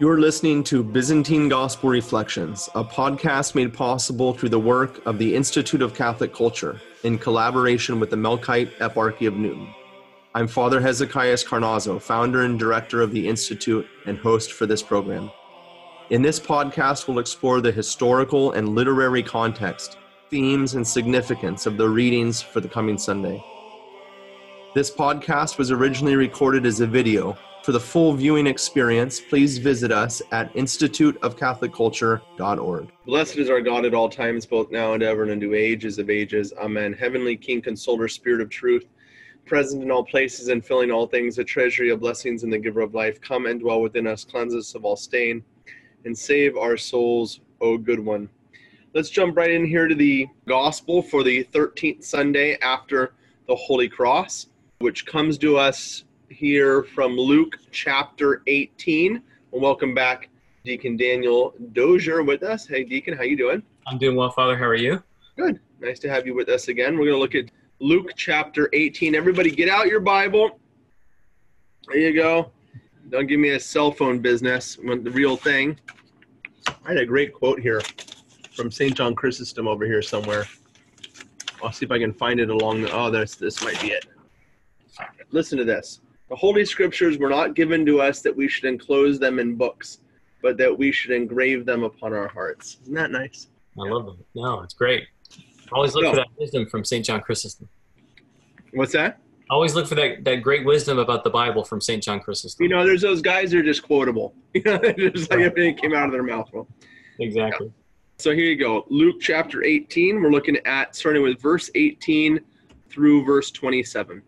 You're listening to Byzantine Gospel Reflections, a podcast made possible through the work of the Institute of Catholic Culture in collaboration with the Melkite Eparchy of Newton. I'm Father Hezekiah Carnazzo, founder and director of the Institute and host for this program. In this podcast, we'll explore the historical and literary context, themes, and significance of the readings for the coming Sunday. This podcast was originally recorded as a video. For the full viewing experience, please visit us at instituteofcatholicculture.org. Blessed is our God at all times, both now and ever and unto ages of ages. Amen. Heavenly King, Consoler, Spirit of truth, present in all places and filling all things, a treasury of blessings and the giver of life, come and dwell within us, cleanse us of all stain and save our souls, O good one. Let's jump right in here to the gospel for the 13th Sunday after the Holy Cross, which comes to us here from Luke chapter 18. Well, welcome back, Deacon Daniel Dozier with us. Hey, Deacon, how you doing? I'm doing well, Father. How are you? Good. Nice to have you with us again. We're going to look at Luke chapter 18. Everybody, get out your Bible. There you go. Don't give me a cell phone business. The real thing. I had a great quote here from St. John Chrysostom over here somewhere. I'll see if I can find it along the. Oh, this this might be it. Listen to this. The Holy Scriptures were not given to us that we should enclose them in books, but that we should engrave them upon our hearts. Isn't that nice? I love them. No, it's great. Always look no. for that wisdom from St. John Chrysostom. What's that? always look for that, that great wisdom about the Bible from St. John Chrysostom. You know, there's those guys that are just quotable. You know, just like everything came out of their mouth. Well, exactly. Yeah. So here you go. Luke chapter 18. We're looking at starting with verse 18 through verse 27.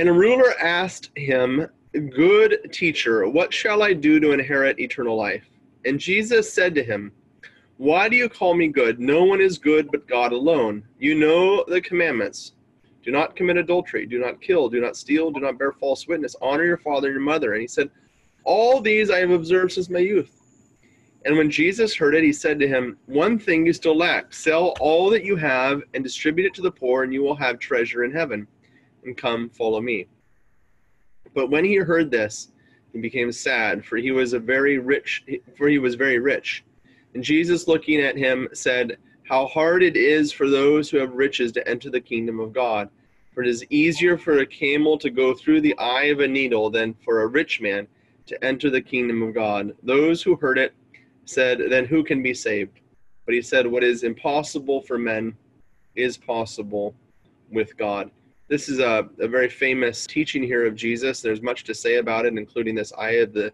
And a ruler asked him, Good teacher, what shall I do to inherit eternal life? And Jesus said to him, Why do you call me good? No one is good but God alone. You know the commandments do not commit adultery, do not kill, do not steal, do not bear false witness, honor your father and your mother. And he said, All these I have observed since my youth. And when Jesus heard it, he said to him, One thing you still lack sell all that you have and distribute it to the poor, and you will have treasure in heaven. And come, follow me. But when he heard this, he became sad, for he was a very rich, for he was very rich. And Jesus, looking at him, said, how hard it is for those who have riches to enter the kingdom of God. For it is easier for a camel to go through the eye of a needle than for a rich man to enter the kingdom of God. Those who heard it said, Then who can be saved? But he said, What is impossible for men is possible with God. This is a, a very famous teaching here of Jesus. There's much to say about it, including this eye of the,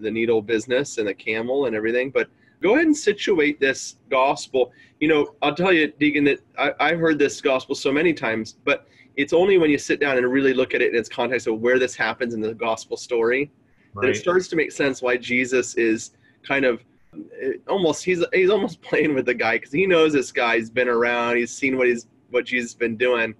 the needle business and the camel and everything. But go ahead and situate this gospel. You know, I'll tell you, Deacon, that I, I've heard this gospel so many times, but it's only when you sit down and really look at it in its context of where this happens in the gospel story right. that it starts to make sense why Jesus is kind of eh, almost he's he's almost playing with the guy because he knows this guy's been around, he's seen what he's what Jesus has been doing,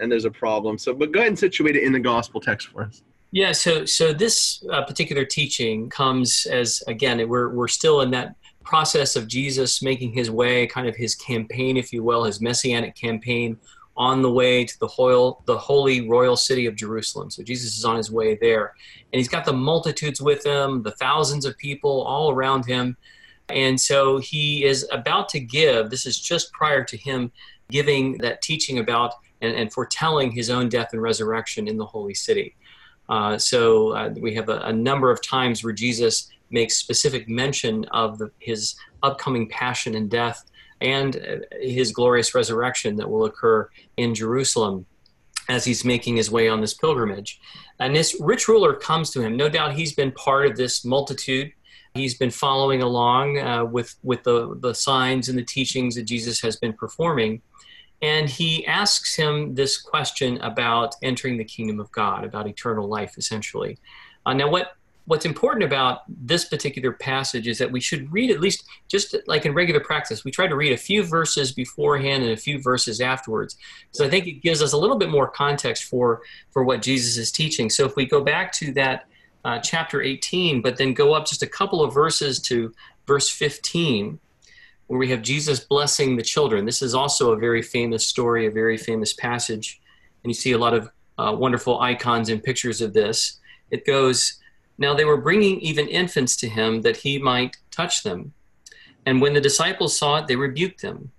and there's a problem. So, but go ahead and situate it in the gospel text for us. Yeah, so so this uh, particular teaching comes as again we're we're still in that process of Jesus making his way, kind of his campaign, if you will, his messianic campaign on the way to the, hoil, the holy royal city of Jerusalem. So Jesus is on his way there. And he's got the multitudes with him, the thousands of people all around him. And so he is about to give, this is just prior to him giving that teaching about and, and foretelling his own death and resurrection in the holy city. Uh, so uh, we have a, a, number of times where Jesus makes specific mention of the, his upcoming passion and death and uh, his glorious resurrection that will occur in Jerusalem as he's making his way on this pilgrimage. And this rich ruler comes to him. No doubt he's been part of this multitude. He's been following along uh, with, with the, the signs and the teachings that Jesus has been performing. And he asks him this question about entering the kingdom of God, about eternal life, essentially. Uh, now, what what's important about this particular passage is that we should read at least just like in regular practice we try to read a few verses beforehand and a few verses afterwards so i think it gives us a little bit more context for for what jesus is teaching so if we go back to that uh, chapter 18 but then go up just a couple of verses to verse 15 where we have jesus blessing the children this is also a very famous story a very famous passage and you see a lot of uh, wonderful icons and pictures of this it goes Now they were bringing even infants to him that he might touch them. And when the disciples saw it, they rebuked them.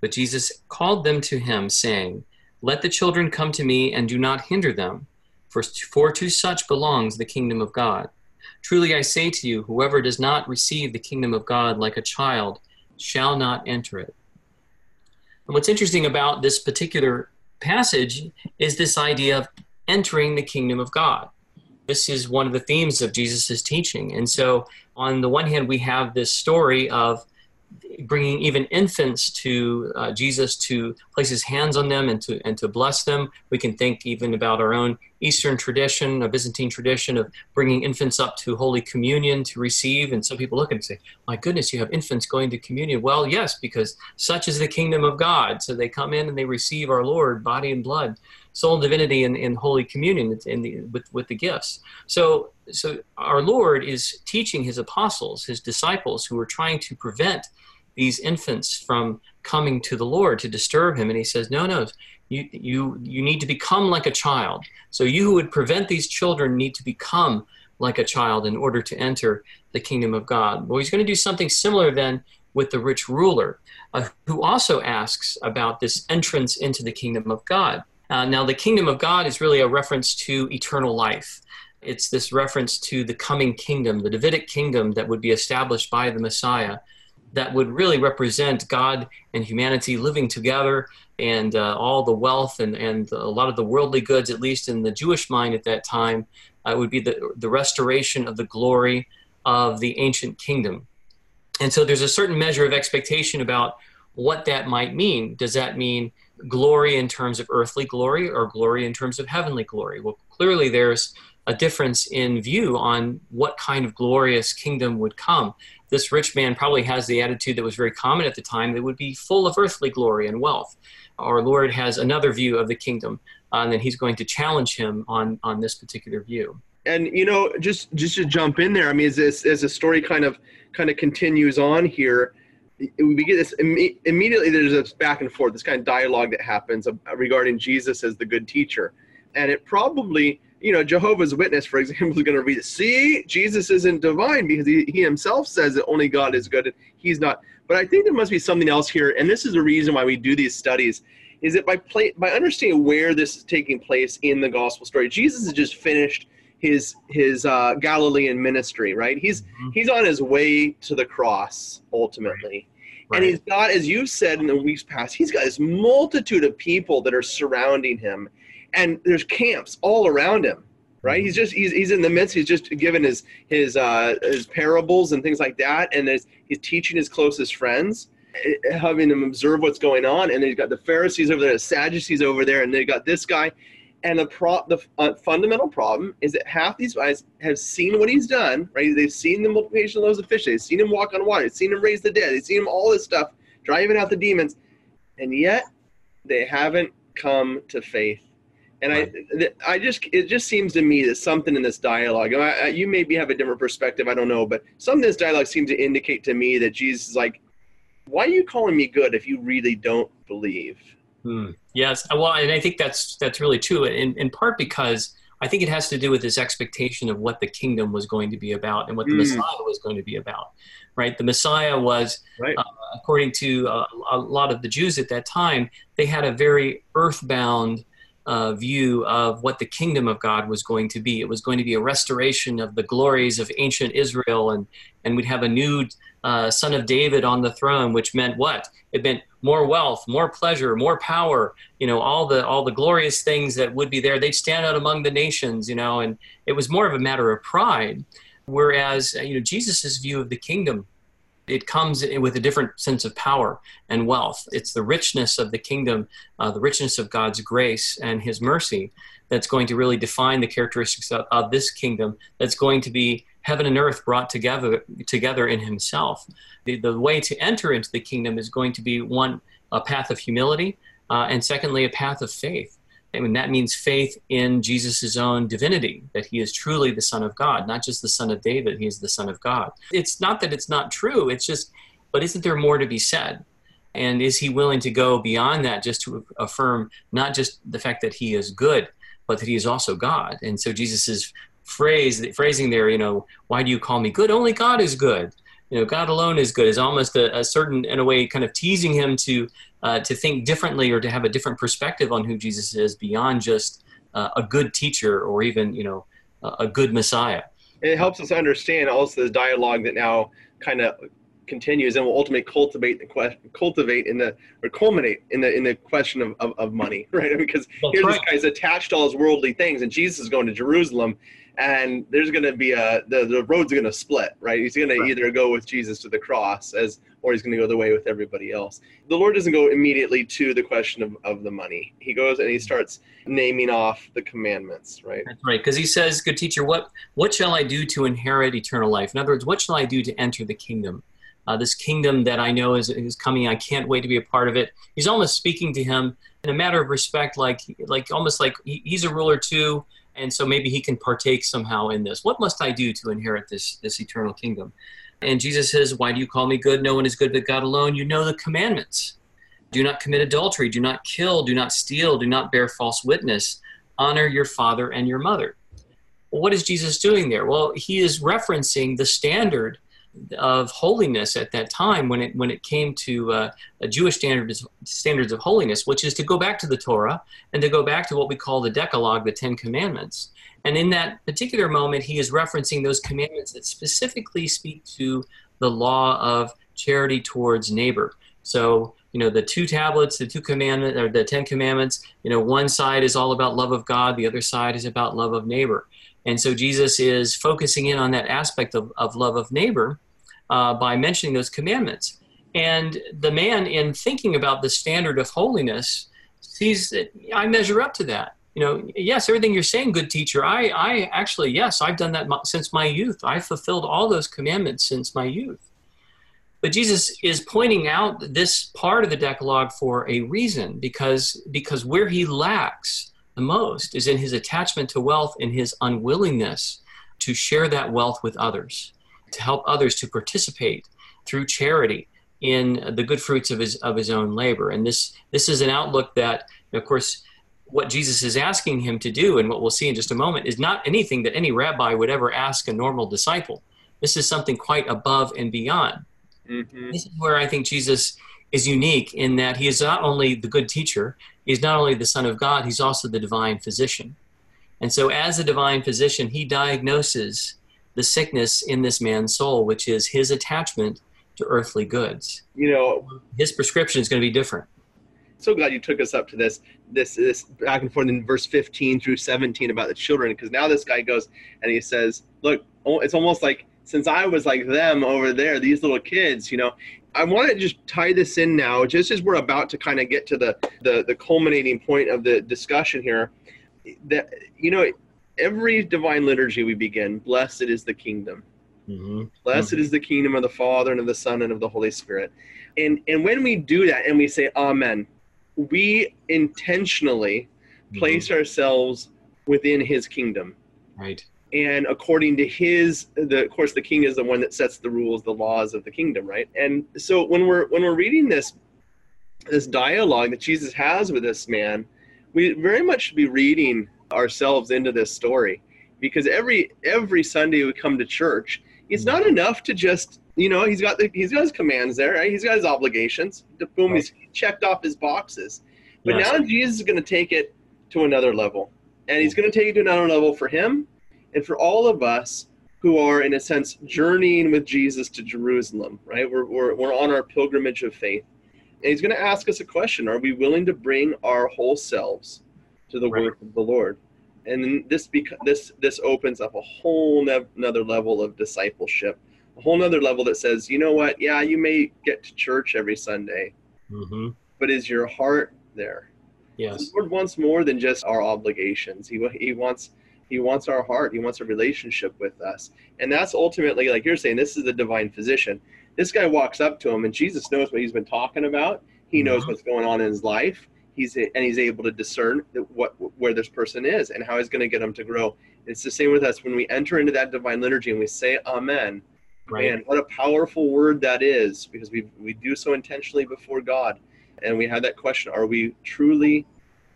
But Jesus called them to him, saying, Let the children come to me, and do not hinder them, for, for to such belongs the kingdom of God. Truly I say to you, whoever does not receive the kingdom of God like a child shall not enter it. And what's interesting about this particular passage is this idea of entering the kingdom of God. This is one of the themes of Jesus' teaching. And so, on the one hand, we have this story of bringing even infants to uh, Jesus to place his hands on them and to and to bless them. We can think even about our own Eastern tradition, a Byzantine tradition of bringing infants up to Holy Communion to receive. And some people look and say, "My goodness, you have infants going to communion." Well, yes, because such is the kingdom of God. So they come in and they receive our Lord, body and blood, soul and divinity, in, in Holy Communion in the, with with the gifts. So so our Lord is teaching his apostles, his disciples, who are trying to prevent these infants from coming to the Lord to disturb him. And he says, No, no, you, you, you need to become like a child. So you who would prevent these children need to become like a child in order to enter the kingdom of God. Well, he's going to do something similar then with the rich ruler, uh, who also asks about this entrance into the kingdom of God. Uh, now, the kingdom of God is really a reference to eternal life. It's this reference to the coming kingdom, the Davidic kingdom that would be established by the Messiah that would really represent God and humanity living together and uh, all the wealth and, and a lot of the worldly goods, at least in the Jewish mind at that time, uh, would be the, the restoration of the glory of the ancient kingdom. And so there's a certain measure of expectation about what that might mean. Does that mean glory in terms of earthly glory or glory in terms of heavenly glory? Well, clearly there's a difference in view on what kind of glorious kingdom would come. This rich man probably has the attitude that was very common at the time that would be full of earthly glory and wealth. Our Lord has another view of the kingdom, uh, and then he's going to challenge him on, on this particular view. And you know, just just to jump in there, I mean, as this as the story kind of kind of continues on here, we get this immediately. There's this back and forth, this kind of dialogue that happens regarding Jesus as the good teacher, and it probably you know, Jehovah's Witness, for example, is going to read, see, Jesus isn't divine because he, he himself says that only God is good and he's not. But I think there must be something else here, and this is the reason why we do these studies, is that by play, by understanding where this is taking place in the gospel story, Jesus has just finished his his uh, Galilean ministry, right? He's mm-hmm. he's on his way to the cross ultimately. Right. And he's got, as you said in the weeks past, he's got this multitude of people that are surrounding him and there's camps all around him right? He's just he's, he's in the midst he's just given his his uh his parables and things like that and he's teaching his closest friends eh, having them observe what's going on and then he's got the pharisees over there the sadducees over there and they've got this guy and the pro the uh, fundamental problem is that half these guys have seen what he's done right? They've seen the multiplication of those fish they've seen him walk on water they've seen him raise the dead they've seen him all this stuff driving out the demons and yet they haven't come to faith and I, I just, it just seems to me that something in this dialogue, I, you maybe have a different perspective, I don't know, but some of this dialogue seems to indicate to me that Jesus is like, why are you calling me good if you really don't believe? Hmm. Yes, well, and I think that's that's really true, in in part because I think it has to do with this expectation of what the kingdom was going to be about and what the mm. Messiah was going to be about. Right, the Messiah was, right. uh, according to uh, a lot of the Jews at that time, they had a very earthbound uh, view of what the kingdom of God was going to be. It was going to be a restoration of the glories of ancient Israel, and, and we'd have a new uh, son of David on the throne, which meant what? It meant more wealth, more pleasure, more power. You know, all the all the glorious things that would be there. They'd stand out among the nations. You know, and it was more of a matter of pride. Whereas, you know, Jesus's view of the kingdom it comes with a different sense of power and wealth. It's the richness of the kingdom, uh, the richness of God's grace and His mercy that's going to really define the characteristics of, of, this kingdom. That's going to be heaven and earth brought together together in Himself. The, the way to enter into the kingdom is going to be one a path of humility, uh, and secondly a path of faith. And that means faith in Jesus' own divinity, that he is truly the Son of God, not just the Son of David, he is the Son of God. It's not that it's not true, it's just, but isn't there more to be said? And is he willing to go beyond that just to affirm not just the fact that he is good, but that he is also God? And so Jesus phrase, phrasing there, you know, why do you call me good? Only God is good. You know, God alone is good is almost a, a certain, in a way, kind of teasing him to uh, to think differently or to have a different perspective on who Jesus is beyond just uh, a good teacher or even, you know, a good Messiah. it helps us understand also the dialogue that now kind of continues and will ultimately cultivate the question, cultivate in the or culminate in the in the question of, of, of money, right? Because That's here's right. this guy's attached to all his worldly things, and Jesus is going to Jerusalem, and there's going to be a the the road's are going to split, right? He's going to either go with Jesus to the cross as, or he's going to go the way with everybody else. The Lord doesn't go immediately to the question of, of the money. He goes and he starts naming off the commandments, right? That's right, because he says, "Good teacher, what what shall I do to inherit eternal life?" In other words, what shall I do to enter the kingdom? Uh, this kingdom that I know is, is coming. I can't wait to be a part of it. He's almost speaking to him in a matter of respect, like like almost like he, he's a ruler too, and so maybe he can partake somehow in this. What must I do to inherit this this eternal kingdom? And Jesus says, "Why do you call me good? No one is good but God alone. You know the commandments." Do not commit adultery. Do not kill. Do not steal. Do not bear false witness. Honor your father and your mother. What is Jesus doing there? Well, he is referencing the standard of holiness at that time when it when it came to uh, Jewish standards standards of holiness, which is to go back to the Torah and to go back to what we call the Decalogue, the Ten Commandments. And in that particular moment, he is referencing those commandments that specifically speak to the law of charity towards neighbor. So, you know, the two tablets, the two commandments, or the Ten Commandments, you know, one side is all about love of God, the other side is about love of neighbor. And so Jesus is focusing in on that aspect of, of love of neighbor uh, by mentioning those commandments. And the man, in thinking about the standard of holiness, sees that I measure up to that. You know, yes, everything you're saying, good teacher. I, I actually, yes, I've done that since my youth. I've fulfilled all those commandments since my youth. But Jesus is pointing out this part of the Decalogue for a reason, because because where he lacks the most is in his attachment to wealth and his unwillingness to share that wealth with others, to help others to participate through charity in the good fruits of his of his own labor. And this this is an outlook that, of course, what Jesus is asking him to do, and what we'll see in just a moment, is not anything that any rabbi would ever ask a normal disciple. This is something quite above and beyond. Mm-hmm. This is where I think Jesus is unique in that he is not only the good teacher, he's not only the Son of God, he's also the divine physician. And so, as a divine physician, he diagnoses the sickness in this man's soul, which is his attachment to earthly goods. You know, His prescription is going to be different. so glad you took us up to this this this back and forth in verse 15 through 17 about the children because now this guy goes and he says look it's almost like since i was like them over there these little kids you know i want to just tie this in now just as we're about to kind of get to the, the the culminating point of the discussion here that you know every divine liturgy we begin blessed is the kingdom Mm-hmm. Blessed is the kingdom of the Father and of the Son and of the Holy Spirit. And and when we do that and we say Amen, we intentionally place ourselves within His kingdom. Right. And according to His, the of course the King is the one that sets the rules, the laws of the kingdom, right? And so when we're when we're reading this this dialogue that Jesus has with this man, we very much should be reading ourselves into this story because every every Sunday we come to church, it's not enough to just you know he's got the he's got his commands there, right? He's got his obligations. Boom, Right. he's checked off his boxes. But Yes. now Jesus is going to take it to another level, and he's going to take it to another level for him and for all of us who are in a sense journeying with Jesus to Jerusalem. Right? We're we're we're on our pilgrimage of faith. And he's going to ask us a question Are we willing to bring our whole selves to the Right. work of the Lord? And then this bec- this this opens up a whole ne- another level of discipleship, a whole nother level that says, you know what? Yeah, you may get to church every Sunday, Mm-hmm. but is your heart there? Yes. The Lord wants more than just our obligations. He he wants he wants our heart. He wants a relationship with us, and that's ultimately like you're saying. This is the divine physician. This guy walks up to him, and Jesus knows what he's been talking about. He knows Mhm. what's going on in his life. He's and he's able to discern that what where this person is and how he's going to get them to grow. It's the same with us when we enter into that divine liturgy and we say Amen. Right. Man, what a powerful word that is because we we do so intentionally before God, and we have that question: Are we truly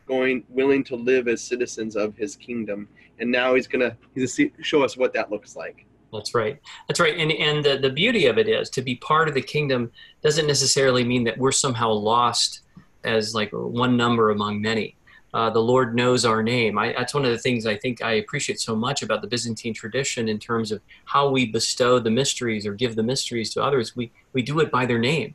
going willing to live as citizens of His kingdom? and now he's gonna he's gonna show us what that looks like. That's right. That's right. And and the, the beauty of it is to be part of the kingdom doesn't necessarily mean that we're somehow lost as like one number among many. Uh, the Lord knows our name. I, that's one of the things I think I appreciate so much about the Byzantine tradition in terms of how we bestow the mysteries or give the mysteries to others. We we do it by their name,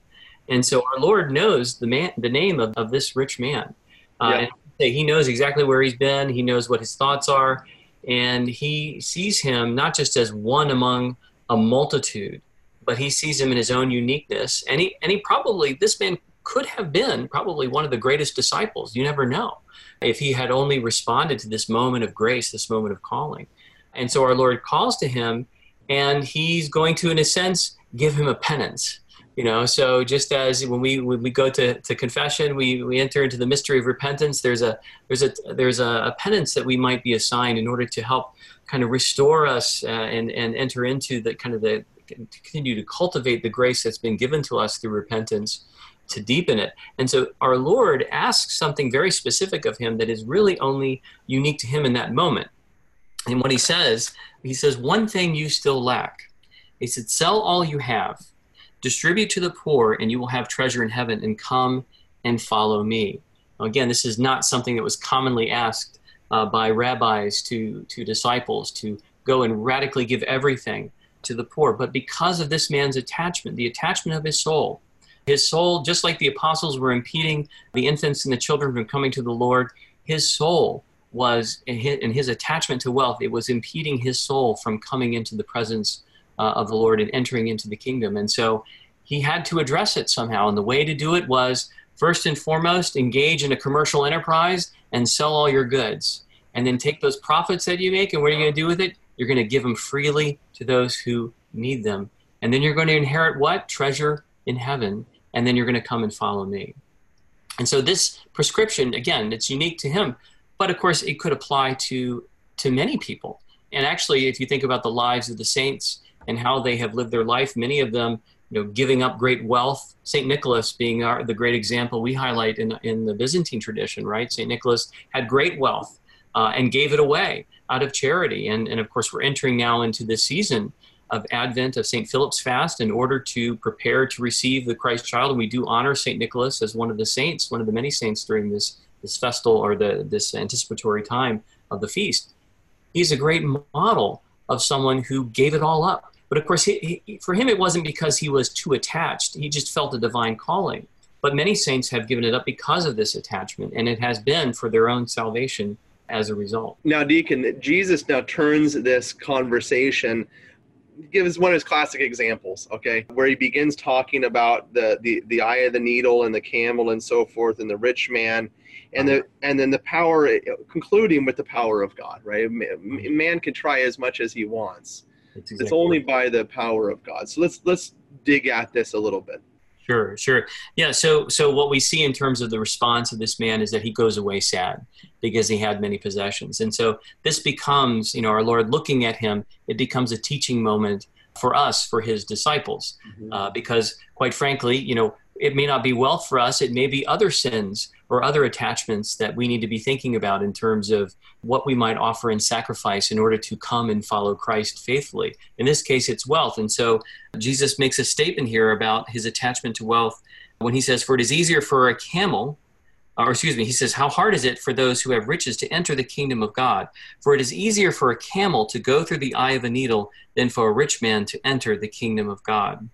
and so our Lord knows the man, the name of, of this rich man. Uh, yeah. he knows exactly where he's been. He knows what his thoughts are, and he sees him not just as one among a multitude, but he sees him in his own uniqueness. And he and he probably this man could have been probably one of the greatest disciples. You never know if he had only responded to this moment of grace, this moment of calling. And so our Lord calls to him, and he's going to, in a sense, give him a penance. You know, so just as when we when we go to, to confession, we, we enter into the mystery of repentance. There's a there's a there's a, a penance that we might be assigned in order to help kind of restore us uh, and and enter into the kind of the continue to cultivate the grace that's been given to us through repentance to deepen it. And so our Lord asks something very specific of him that is really only unique to him in that moment. And what he says, he says, One thing you still lack. He said, Sell all you have, distribute to the poor, and you will have treasure in heaven, and come and follow me. Now, again, this is not something that was commonly asked uh, by rabbis to, to disciples to go and radically give everything to the poor. But because of this man's attachment, the attachment of his soul, his soul, just like the apostles were impeding the infants and the children from coming to the Lord, his soul was, in his, attachment to wealth, it was impeding his soul from coming into the presence uh, of the Lord and entering into the kingdom. And so he had to address it somehow. And the way to do it was first and foremost, engage in a commercial enterprise and sell all your goods. And then take those profits that you make, and what are you going to do with it? You're going to give them freely to those who need them. And then you're going to inherit what? Treasure in heaven and then you're going to come and follow me. And so this prescription, again, it's unique to him, but of course it could apply to to many people. And actually, if you think about the lives of the saints and how they have lived their life, many of them, you know, giving up great wealth. Saint Nicholas being our, the great example we highlight in in the Byzantine tradition, right? Saint Nicholas had great wealth uh, and gave it away out of charity. And and of course, we're entering now into this season of Advent of St. Philip's fast in order to prepare to receive the Christ child. And we do honor St. Nicholas as one of the saints, one of the many saints during this, this festal or the, this anticipatory time of the feast. He's a great model of someone who gave it all up. But of course, he, he, for him, it wasn't because he was too attached. He just felt a divine calling. But many saints have given it up because of this attachment, and it has been for their own salvation as a result. Now, Deacon, Jesus now turns this conversation gives one of his classic examples, okay, where he begins talking about the, the, the eye of the needle and the camel and so forth and the rich man and the and then the power concluding with the power of God, right? Man can try as much as he wants. Exactly it's only by the power of God. So let's let's dig at this a little bit. Sure, sure. Yeah, so so what we see in terms of the response of this man is that he goes away sad because he had many possessions. And so this becomes, you know, our Lord looking at him, it becomes a teaching moment for us, for his disciples. Mm-hmm. Uh, because quite frankly, you know, it may not be wealth for us, it may be other sins or other attachments that we need to be thinking about in terms of what we might offer in sacrifice in order to come and follow Christ faithfully. In this case, it's wealth. And so Jesus makes a statement here about his attachment to wealth when he says, For it is easier for a camel, or excuse me, he says, How hard is it for those who have riches to enter the kingdom of God? For it is easier for a camel to go through the eye of a needle than for a rich man to enter the kingdom of God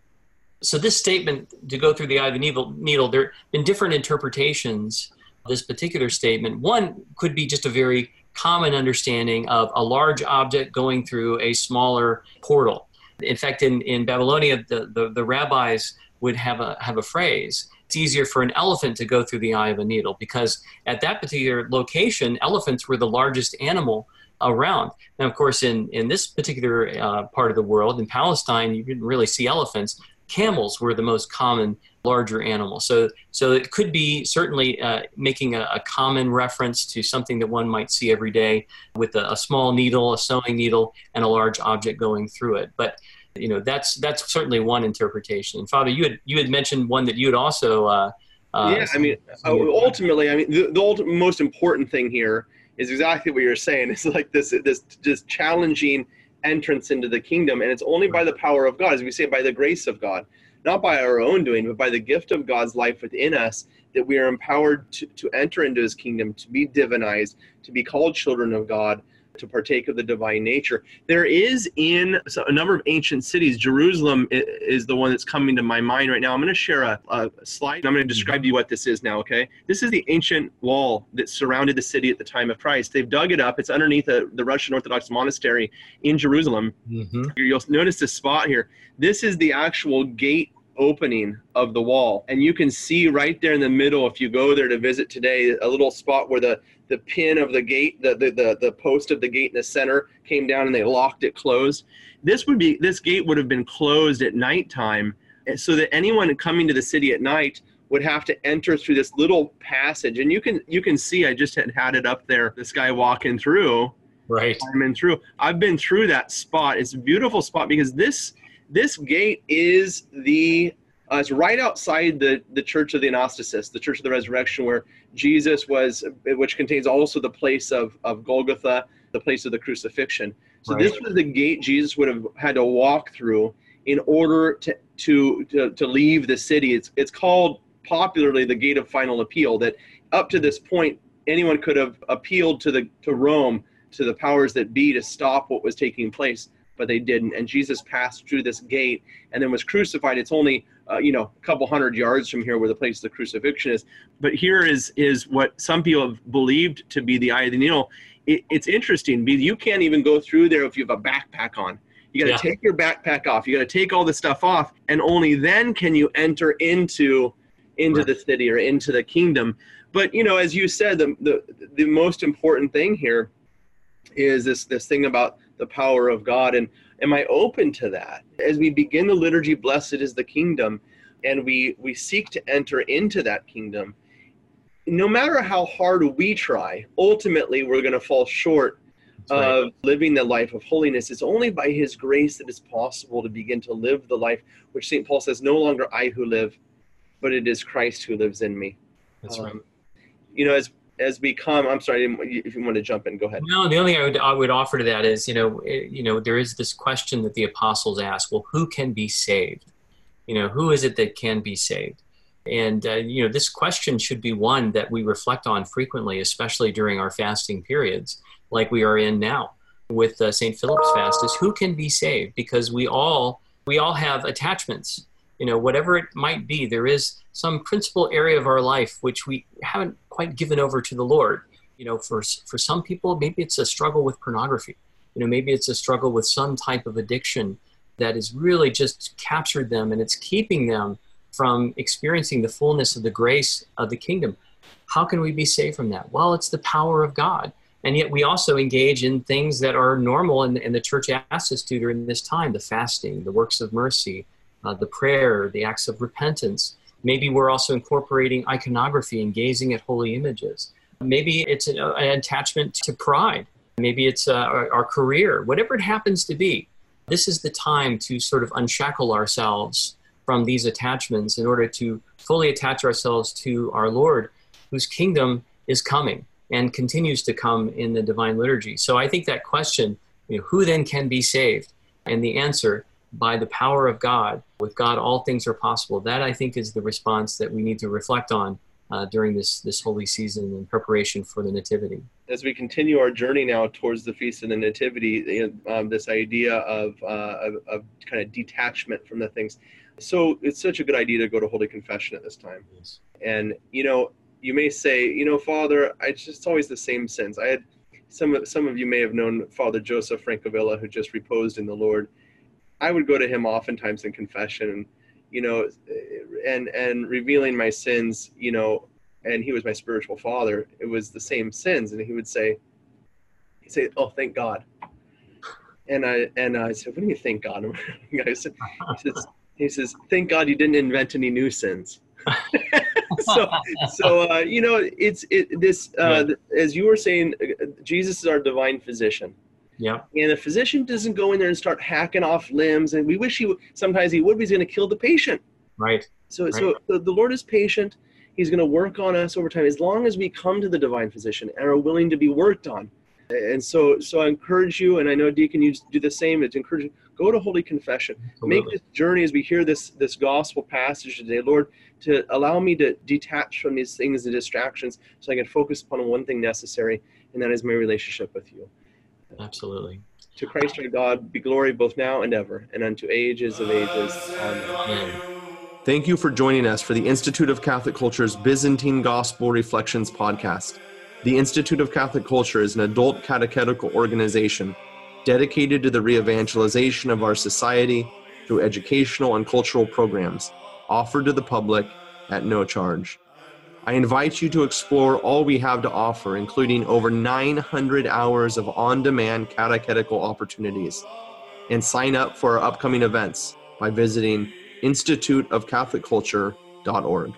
so this statement to go through the eye of the needle, needle there have been different interpretations of this particular statement one could be just a very common understanding of a large object going through a smaller portal in fact in, in babylonia the, the, the rabbis would have a have a phrase it's easier for an elephant to go through the eye of a needle because at that particular location elephants were the largest animal around. Now, of course, in, in this particular uh, part of the world, in Palestine, you didn't really see elephants camels were the most common larger animal. So, so it could be certainly uh, making a, a, common reference to something that one might see every day with a, a, small needle, a sewing needle, and a large object going through it. But you know, that's that's certainly one interpretation. And Father, you had you had mentioned one that you had also. Uh, uh, yeah, I mean, ultimately, I mean, the, the ultimate, most important thing here is exactly what you're saying. It's like this this just challenging entrance into the kingdom, and it's only by the power of God, as we say, by the grace of God, not by our own doing, but by the gift of God's life within us, that we are empowered to, to enter into His kingdom, to be divinized, to be called children of God, to partake of the divine nature. There is in a number of ancient cities, Jerusalem is the one that's coming to my mind right now. I'm going to share a, a slide. I'm going to describe to you what this is now, okay? This is the ancient wall that surrounded the city at the time of Christ. They've dug it up. It's underneath a, the Russian Orthodox monastery in Jerusalem. Mm-hmm. You'll notice this spot here. This is the actual gate opening of the wall. And you can see right there in the middle if you go there to visit today a little spot where the the pin of the gate, the, the, the, the post of the gate in the center came down and they locked it closed. This would be this gate would have been closed at nighttime eh, so that anyone coming to the city at night would have to enter through this little passage. And you can you can see i just had had it up there this guy walking through right. climbing through. I've been through that spot. It's a beautiful spot because this this gate is the uh, it's right outside the, the Church of the Anastasis, the Church of the Resurrection, where Jesus was, which contains also the place of, of Golgotha, the place of the crucifixion. So right. this was the gate Jesus would have had to walk through in order to, to, to, to leave the city. It's, it's called popularly the gate of final appeal, that up to this point, anyone could have appealed to, the, to Rome, to the powers that be, to stop what was taking place but they didn't. And Jesus passed through this gate and then was crucified. It's only uh, you know a couple hundred yards from here where the place of the crucifixion is. But here is is what some people have believed to be the eye of the needle. It, it's interesting because you can't even go through there if you have a backpack on. You got to yeah. take your backpack off. You got to take all the stuff off, and only then can you enter into into right. the city or into the kingdom. But you know, as you said, the the the most important thing here is this this thing about the power of God. And am I open to that? As we begin the liturgy, blessed is the kingdom, and we, we seek to enter into that kingdom, no matter how hard we try, ultimately we're going to fall short right. of living the life of holiness. It's only by His grace that it's possible to begin to live the life which St. Paul says, No longer I who live, but it is Christ who lives in me. That's um, right. You know, as as we come i'm sorry if you want to jump in go ahead. No the only thing I would, I would offer to that is you know it, you know there is this question that the apostles ask well who can be saved? You know who is it that can be saved? And uh, you know this question should be one that we reflect on frequently especially during our fasting periods like we are in now with uh, st philip's fast is who can be saved? Because we all we all have attachments. You know whatever it might be there is some principal area of our life which we haven't quite given over to the lord. You know for for some people maybe it's a struggle with pornography. You know maybe it's a struggle with some type of addiction that has really just captured them and it's keeping them from experiencing the fullness of the grace of the kingdom. How can we be saved from that? Well it's the power of god. And yet we also engage in things that are normal and, and the church asks us to during this time the fasting the works of mercy uh, the prayer, the acts of repentance. Maybe we're also incorporating iconography and gazing at holy images. Maybe it's an, an attachment to pride. Maybe it's uh, our, our career, whatever it happens to be. This is the time to sort of unshackle ourselves from these attachments in order to fully attach ourselves to our Lord, whose kingdom is coming and continues to come in the divine liturgy. So I think that question, you know, who then can be saved? And the answer by the power of God. With God, all things are possible. That I think is the response that we need to reflect on uh, during this this holy season in preparation for the Nativity. As we continue our journey now towards the feast of the Nativity, um, this idea of, uh, of, of kind of detachment from the things. So it's such a good idea to go to Holy Confession at this time. Yes. And you know, you may say, you know, Father, I just always the same sins. I had some of some of you may have known Father Joseph Francavilla, who just reposed in the Lord I would go to him oftentimes in confession, and you know, and and revealing my sins, you know, and he was my spiritual father. It was the same sins, and he would say, he'd say, "Oh, thank God." And I and I said, "What do you thank God?" I said, he says, "He says, thank God you didn't invent any new sins." so, so uh, you know, it's it this uh, as you were saying, Jesus is our divine physician yeah. And the physician doesn't go in there and start hacking off limbs. And we wish he sometimes he would, but he's going to kill the patient. Right. So, right. so the, the Lord is patient. He's going to work on us over time as long as we come to the divine physician and are willing to be worked on. And so, so I encourage you, and I know Deacon, you do the same. It's encouraging. Go to Holy Confession. Absolutely. Make this journey as we hear this this gospel passage today, Lord, to allow me to detach from these things and distractions, so I can focus upon one thing necessary, and that is my relationship with you. Absolutely. To Christ our God be glory both now and ever, and unto ages of ages. Amen. Amen. Thank you for joining us for the Institute of Catholic Culture's Byzantine Gospel Reflections podcast. The Institute of Catholic Culture is an adult catechetical organization dedicated to the re-evangelization of our society through educational and cultural programs offered to the public at no charge. I invite you to explore all we have to offer, including over 900 hours of on demand catechetical opportunities, and sign up for our upcoming events by visiting instituteofcatholicculture.org.